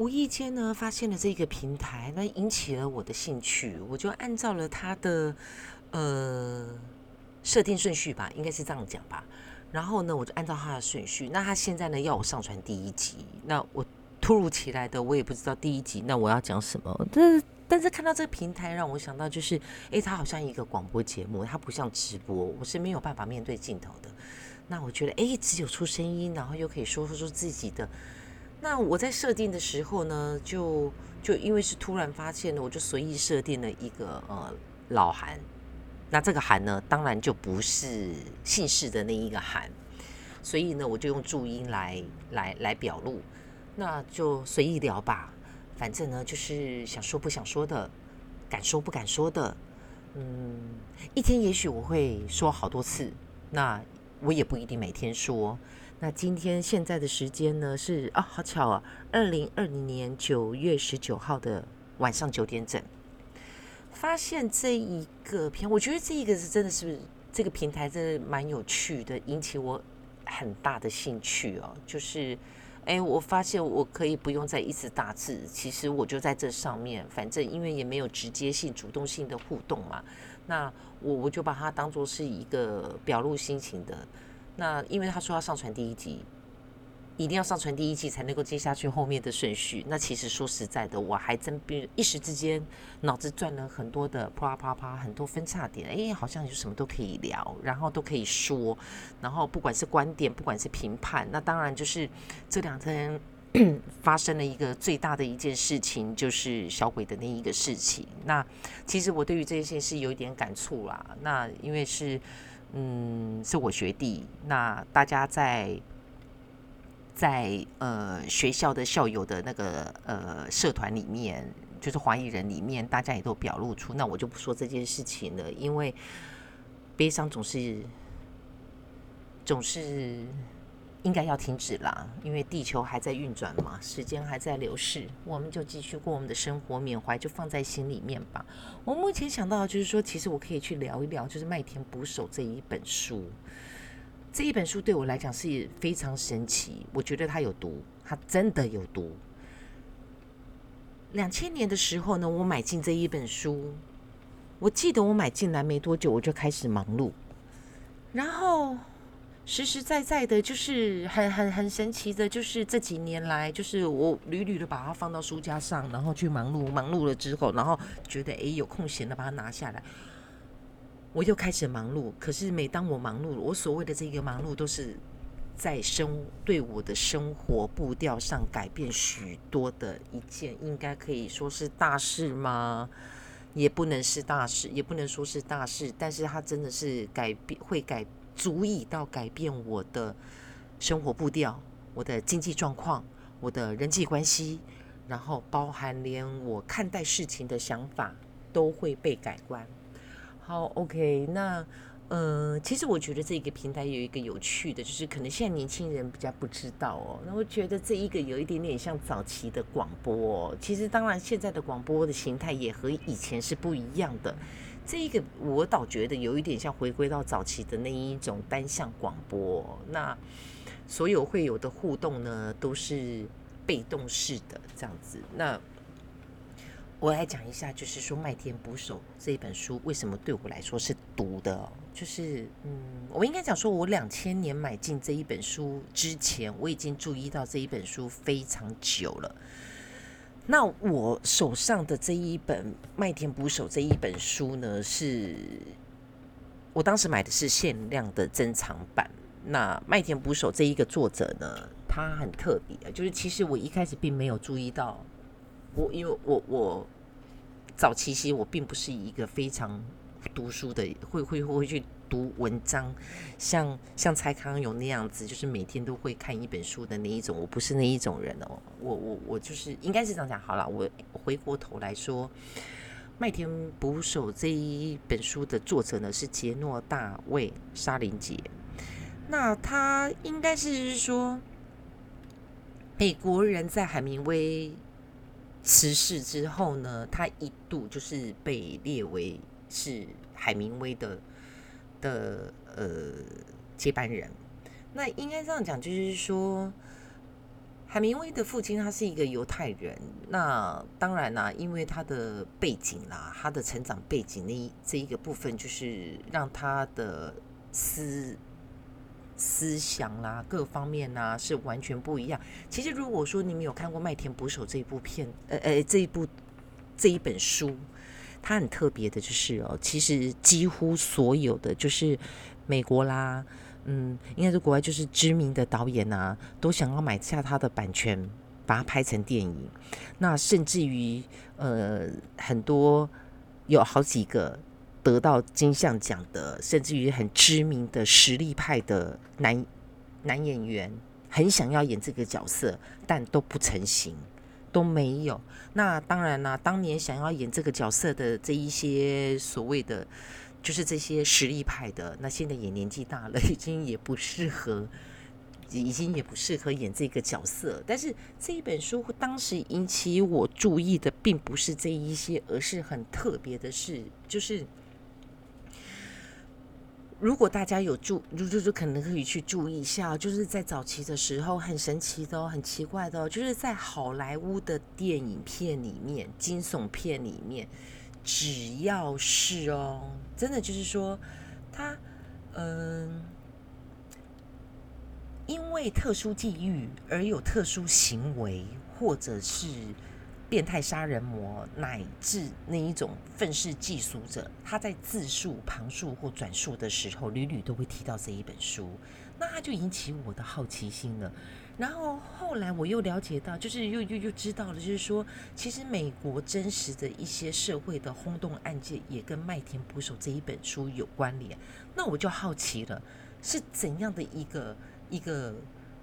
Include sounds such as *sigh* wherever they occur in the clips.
无意间呢发现了这个平台，那引起了我的兴趣，我就按照了它的呃设定顺序吧，应该是这样讲吧。然后呢，我就按照它的顺序。那他现在呢要我上传第一集，那我突如其来的我也不知道第一集那我要讲什么。但是但是看到这个平台，让我想到就是，诶，它好像一个广播节目，它不像直播，我是没有办法面对镜头的。那我觉得，诶，只有出声音，然后又可以说说出自己的。那我在设定的时候呢，就就因为是突然发现的，我就随意设定了一个呃老韩。那这个韩呢，当然就不是姓氏的那一个韩，所以呢，我就用注音来来来表露。那就随意聊吧，反正呢，就是想说不想说的，敢说不敢说的。嗯，一天也许我会说好多次，那我也不一定每天说。那今天现在的时间呢是啊，好巧啊，二零二零年九月十九号的晚上九点整，发现这一个片，我觉得这一个是真的是这个平台真的蛮有趣的，引起我很大的兴趣哦。就是，哎，我发现我可以不用再一直打字，其实我就在这上面，反正因为也没有直接性、主动性的互动嘛，那我我就把它当做是一个表露心情的。那因为他说要上传第一集，一定要上传第一集才能够接下去后面的顺序。那其实说实在的，我还真别一时之间脑子转了很多的啪啪啪，很多分叉点。哎，好像有什么都可以聊，然后都可以说，然后不管是观点，不管是评判，那当然就是这两天 *clears throat* 发生了一个最大的一件事情，就是小鬼的那一个事情。那其实我对于这件事有一点感触啦。那因为是。嗯，是我学弟。那大家在在呃学校的校友的那个呃社团里面，就是华裔人里面，大家也都表露出。那我就不说这件事情了，因为悲伤总是总是。应该要停止啦，因为地球还在运转嘛，时间还在流逝，我们就继续过我们的生活，缅怀就放在心里面吧。我目前想到的就是说，其实我可以去聊一聊，就是《麦田捕手》这一本书。这一本书对我来讲是非常神奇，我觉得它有毒，它真的有毒。两千年的时候呢，我买进这一本书，我记得我买进来没多久，我就开始忙碌，然后。实实在在的，就是很很很神奇的，就是这几年来，就是我屡屡的把它放到书架上，然后去忙碌，忙碌了之后，然后觉得哎有空闲的把它拿下来，我又开始忙碌。可是每当我忙碌，我所谓的这个忙碌，都是在生对我的生活步调上改变许多的一件，应该可以说是大事吗？也不能是大事，也不能说是大事，但是它真的是改变，会改。足以到改变我的生活步调、我的经济状况、我的人际关系，然后包含连我看待事情的想法都会被改观。好，OK，那呃，其实我觉得这个平台有一个有趣的，就是可能现在年轻人比较不知道哦。那我觉得这一个有一点点像早期的广播。其实当然，现在的广播的形态也和以前是不一样的。这一个我倒觉得有一点像回归到早期的那一种单向广播，那所有会有的互动呢都是被动式的这样子。那我来讲一下，就是说《麦田捕手》这一本书为什么对我来说是读的，就是嗯，我应该讲说，我两千年买进这一本书之前，我已经注意到这一本书非常久了。那我手上的这一本《麦田捕手》这一本书呢，是我当时买的是限量的珍藏版。那《麦田捕手》这一个作者呢，他很特别，就是其实我一开始并没有注意到，我因为我我早期其实我并不是一个非常读书的，会会会去。读文章，像像蔡康永那样子，就是每天都会看一本书的那一种。我不是那一种人哦，我我我就是应该是这样讲好了。我回过头来说，《麦田捕手》这一本书的作者呢是杰诺大卫沙林杰。那他应该是说，美国人在海明威辞世之后呢，他一度就是被列为是海明威的。的呃接班人，那应该这样讲，就是说，海明威的父亲他是一个犹太人，那当然啦，因为他的背景啦，他的成长背景那这一个部分，就是让他的思思想啦各方面呐是完全不一样。其实如果说你们有看过《麦田捕手》这一部片，呃呃这一部这一本书，它很特别的就是哦，其实几乎所有的就是美国啦。嗯，应该是国外就是知名的导演呐，都想要买下他的版权，把它拍成电影。那甚至于呃，很多有好几个得到金像奖的，甚至于很知名的实力派的男男演员，很想要演这个角色，但都不成型，都没有。那当然啦，当年想要演这个角色的这一些所谓的。就是这些实力派的，那现在也年纪大了，已经也不适合，已经也不适合演这个角色。但是这一本书当时引起我注意的，并不是这一些，而是很特别的是，就是如果大家有注，就就就可能可以去注意一下，就是在早期的时候，很神奇的哦，很奇怪的哦，就是在好莱坞的电影片里面，惊悚片里面。只要是哦，真的就是说，他嗯，因为特殊际遇而有特殊行为，或者是变态杀人魔，乃至那一种愤世嫉俗者，他在自述、旁述或转述的时候，屡屡都会提到这一本书，那他就引起我的好奇心了。然后后来我又了解到，就是又又又知道了，就是说，其实美国真实的一些社会的轰动案件，也跟《麦田捕手》这一本书有关联。那我就好奇了，是怎样的一个一个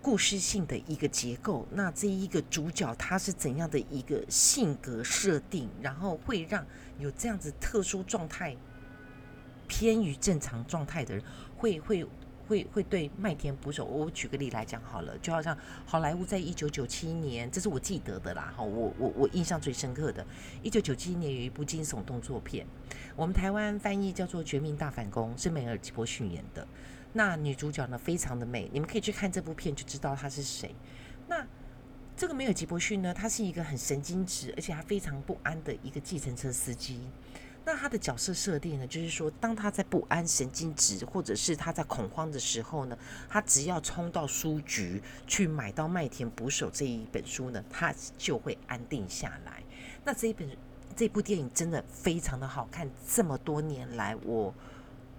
故事性的一个结构？那这一个主角他是怎样的一个性格设定？然后会让有这样子特殊状态偏于正常状态的人，会会。会会对麦田捕手，我举个例来讲好了，就好像好莱坞在一九九七年，这是我记得的啦，哈，我我我印象最深刻的，一九九七年有一部惊悚动作片，我们台湾翻译叫做《绝命大反攻》，是梅尔吉波逊演的，那女主角呢非常的美，你们可以去看这部片就知道她是谁。那这个梅尔吉伯逊呢，他是一个很神经质，而且还非常不安的一个计程车司机。那他的角色设定呢，就是说，当他在不安、神经质，或者是他在恐慌的时候呢，他只要冲到书局去买到《麦田捕手》这一本书呢，他就会安定下来。那这一本这部电影真的非常的好看，这么多年来，我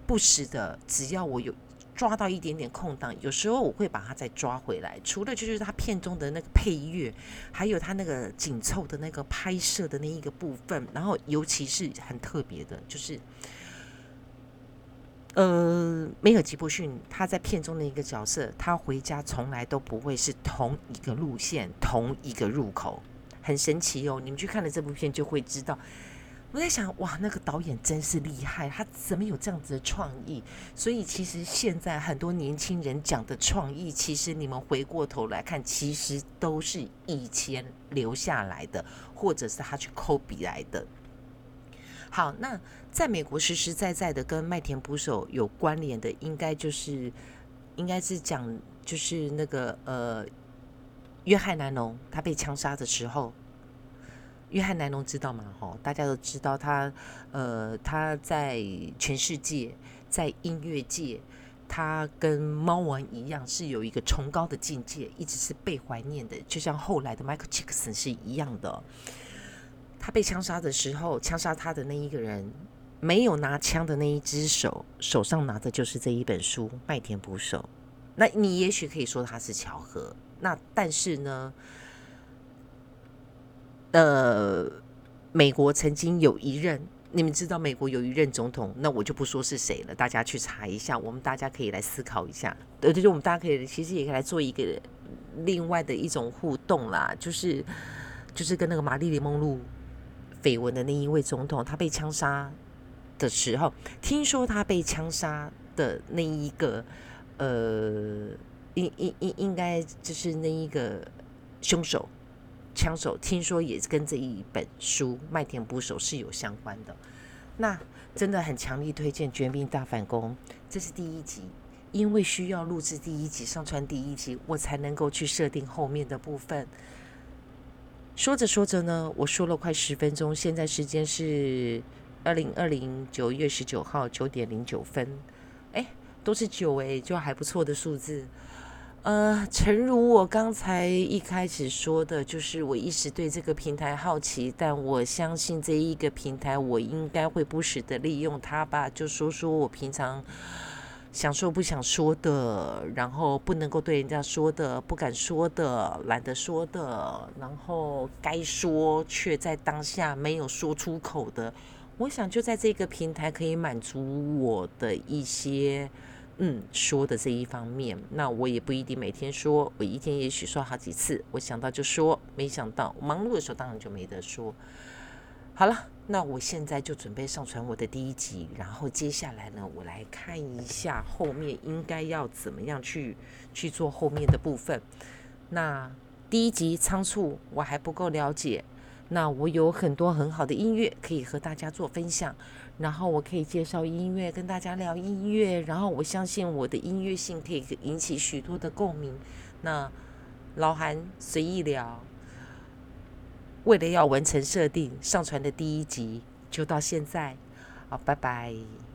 不时的，只要我有。抓到一点点空档，有时候我会把它再抓回来。除了就是它片中的那个配乐，还有它那个紧凑的那个拍摄的那一个部分，然后尤其是很特别的，就是呃，梅尔吉布逊他在片中的一个角色，他回家从来都不会是同一个路线、同一个入口，很神奇哦。你们去看了这部片就会知道。我在想，哇，那个导演真是厉害，他怎么有这样子的创意？所以其实现在很多年轻人讲的创意，其实你们回过头来看，其实都是以前留下来的，或者是他去抠笔来的。好，那在美国实实在在的跟麦田捕手有关联的，应该就是应该是讲就是那个呃，约翰南农他被枪杀的时候。约翰·南农知道吗？哈，大家都知道他，呃，他在全世界，在音乐界，他跟猫王一样，是有一个崇高的境界，一直是被怀念的，就像后来的 Michael Jackson 是一样的。他被枪杀的时候，枪杀他的那一个人，没有拿枪的那一只手，手上拿的就是这一本书《麦田捕手》。那你也许可以说他是巧合，那但是呢？呃，美国曾经有一任，你们知道美国有一任总统，那我就不说是谁了，大家去查一下，我们大家可以来思考一下。对，就是我们大家可以其实也可以来做一个另外的一种互动啦，就是就是跟那个玛丽莲梦露绯闻的那一位总统，他被枪杀的时候，听说他被枪杀的那一个呃，应应应应该就是那一个凶手。枪手听说也跟这一本书《麦田捕手》是有相关的，那真的很强力推荐《绝命大反攻》，这是第一集。因为需要录制第一集、上传第一集，我才能够去设定后面的部分。说着说着呢，我说了快十分钟，现在时间是二零二零九月十九号九点零九分，哎，都是九哎，就还不错的数字。呃，诚如我刚才一开始说的，就是我一直对这个平台好奇，但我相信这一个平台，我应该会不时的利用它吧，就说说我平常想说不想说的，然后不能够对人家说的，不敢说的，懒得说的，然后该说却在当下没有说出口的，我想就在这个平台可以满足我的一些。嗯，说的这一方面，那我也不一定每天说，我一天也许说好几次，我想到就说，没想到忙碌的时候当然就没得说。好了，那我现在就准备上传我的第一集，然后接下来呢，我来看一下后面应该要怎么样去去做后面的部分。那第一集仓促，我还不够了解。那我有很多很好的音乐可以和大家做分享。然后我可以介绍音乐，跟大家聊音乐。然后我相信我的音乐性可以引起许多的共鸣。那老韩随意聊，为了要完成设定，上传的第一集就到现在。好，拜拜。